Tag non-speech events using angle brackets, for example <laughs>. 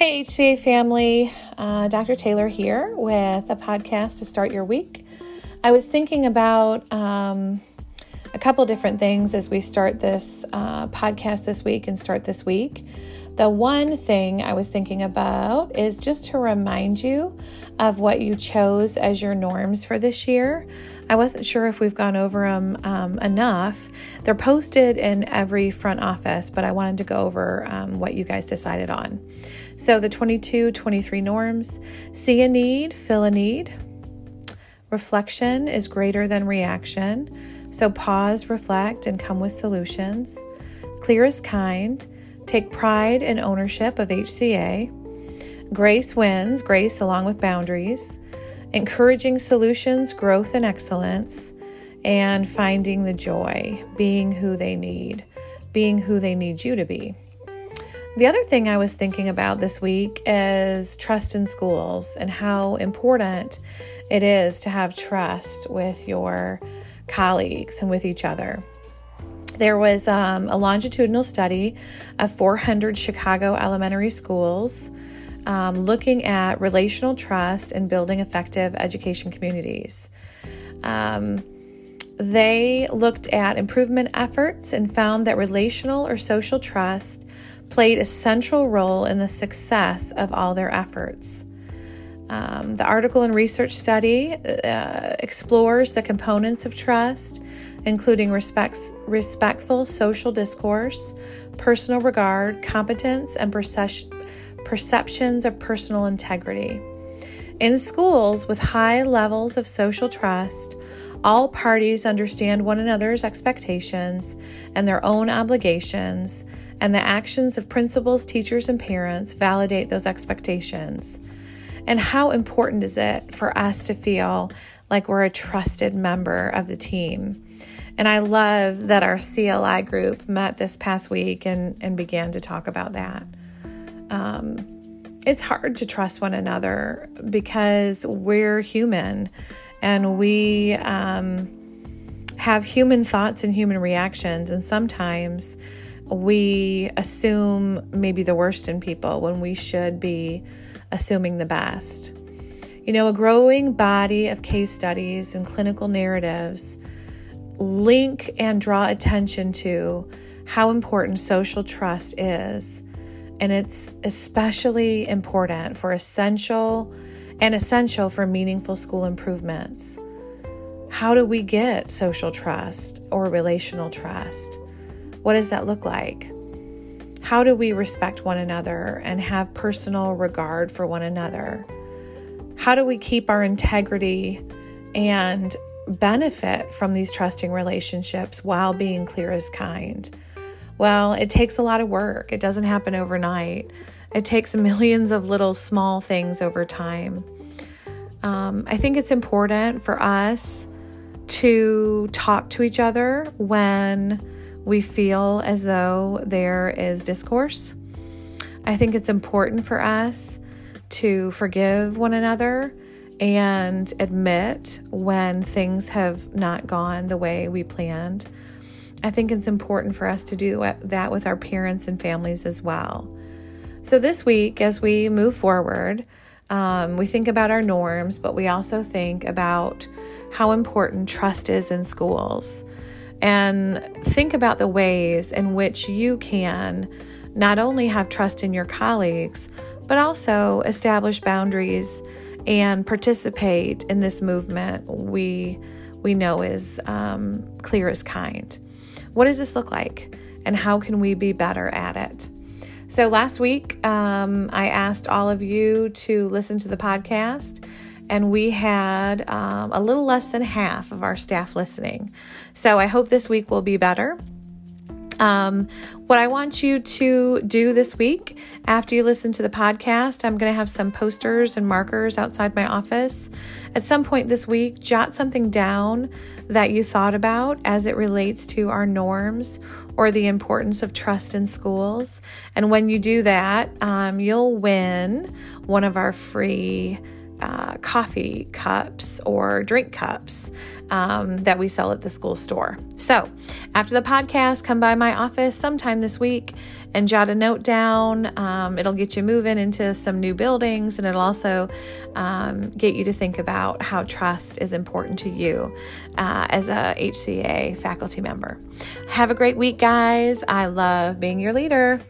Hey, HCA family, uh, Dr. Taylor here with a podcast to start your week. I was thinking about um, a couple different things as we start this uh, podcast this week and start this week. The one thing I was thinking about is just to remind you of what you chose as your norms for this year. I wasn't sure if we've gone over them um, enough. They're posted in every front office, but I wanted to go over um, what you guys decided on. So, the 22 23 norms see a need, fill a need. Reflection is greater than reaction. So, pause, reflect, and come with solutions. Clear is kind. Take pride and ownership of HCA. Grace wins, grace along with boundaries. Encouraging solutions, growth, and excellence. And finding the joy, being who they need, being who they need you to be. The other thing I was thinking about this week is trust in schools and how important it is to have trust with your colleagues and with each other. There was um, a longitudinal study of 400 Chicago elementary schools um, looking at relational trust and building effective education communities. Um, they looked at improvement efforts and found that relational or social trust played a central role in the success of all their efforts. Um, the article and research study uh, explores the components of trust including respects, respectful social discourse, personal regard, competence, and perceptions of personal integrity. In schools with high levels of social trust, all parties understand one another's expectations and their own obligations, and the actions of principals, teachers, and parents validate those expectations. And how important is it for us to feel like we're a trusted member of the team? And I love that our CLI group met this past week and, and began to talk about that. Um, it's hard to trust one another because we're human and we um, have human thoughts and human reactions. And sometimes we assume maybe the worst in people when we should be assuming the best. You know, a growing body of case studies and clinical narratives link and draw attention to how important social trust is. And it's especially important for essential and essential for meaningful school improvements. How do we get social trust or relational trust? What does that look like? How do we respect one another and have personal regard for one another? How do we keep our integrity and benefit from these trusting relationships while being clear as kind? Well, it takes a lot of work. It doesn't happen overnight. It takes <laughs> millions of little small things over time. Um, I think it's important for us to talk to each other when we feel as though there is discourse. I think it's important for us to forgive one another and admit when things have not gone the way we planned. I think it's important for us to do that with our parents and families as well. So, this week, as we move forward, um, we think about our norms, but we also think about how important trust is in schools and think about the ways in which you can not only have trust in your colleagues, but also establish boundaries and participate in this movement we we know is um, clear as kind. What does this look like, and how can we be better at it? So last week, um, I asked all of you to listen to the podcast, and we had um, a little less than half of our staff listening. So I hope this week will be better. Um, what I want you to do this week after you listen to the podcast, I'm going to have some posters and markers outside my office. At some point this week, jot something down that you thought about as it relates to our norms or the importance of trust in schools. And when you do that, um, you'll win one of our free uh, coffee cups or drink cups um, that we sell at the school store. So, after the podcast, come by my office sometime this week and jot a note down. Um, it'll get you moving into some new buildings and it'll also um, get you to think about how trust is important to you uh, as a HCA faculty member. Have a great week, guys. I love being your leader.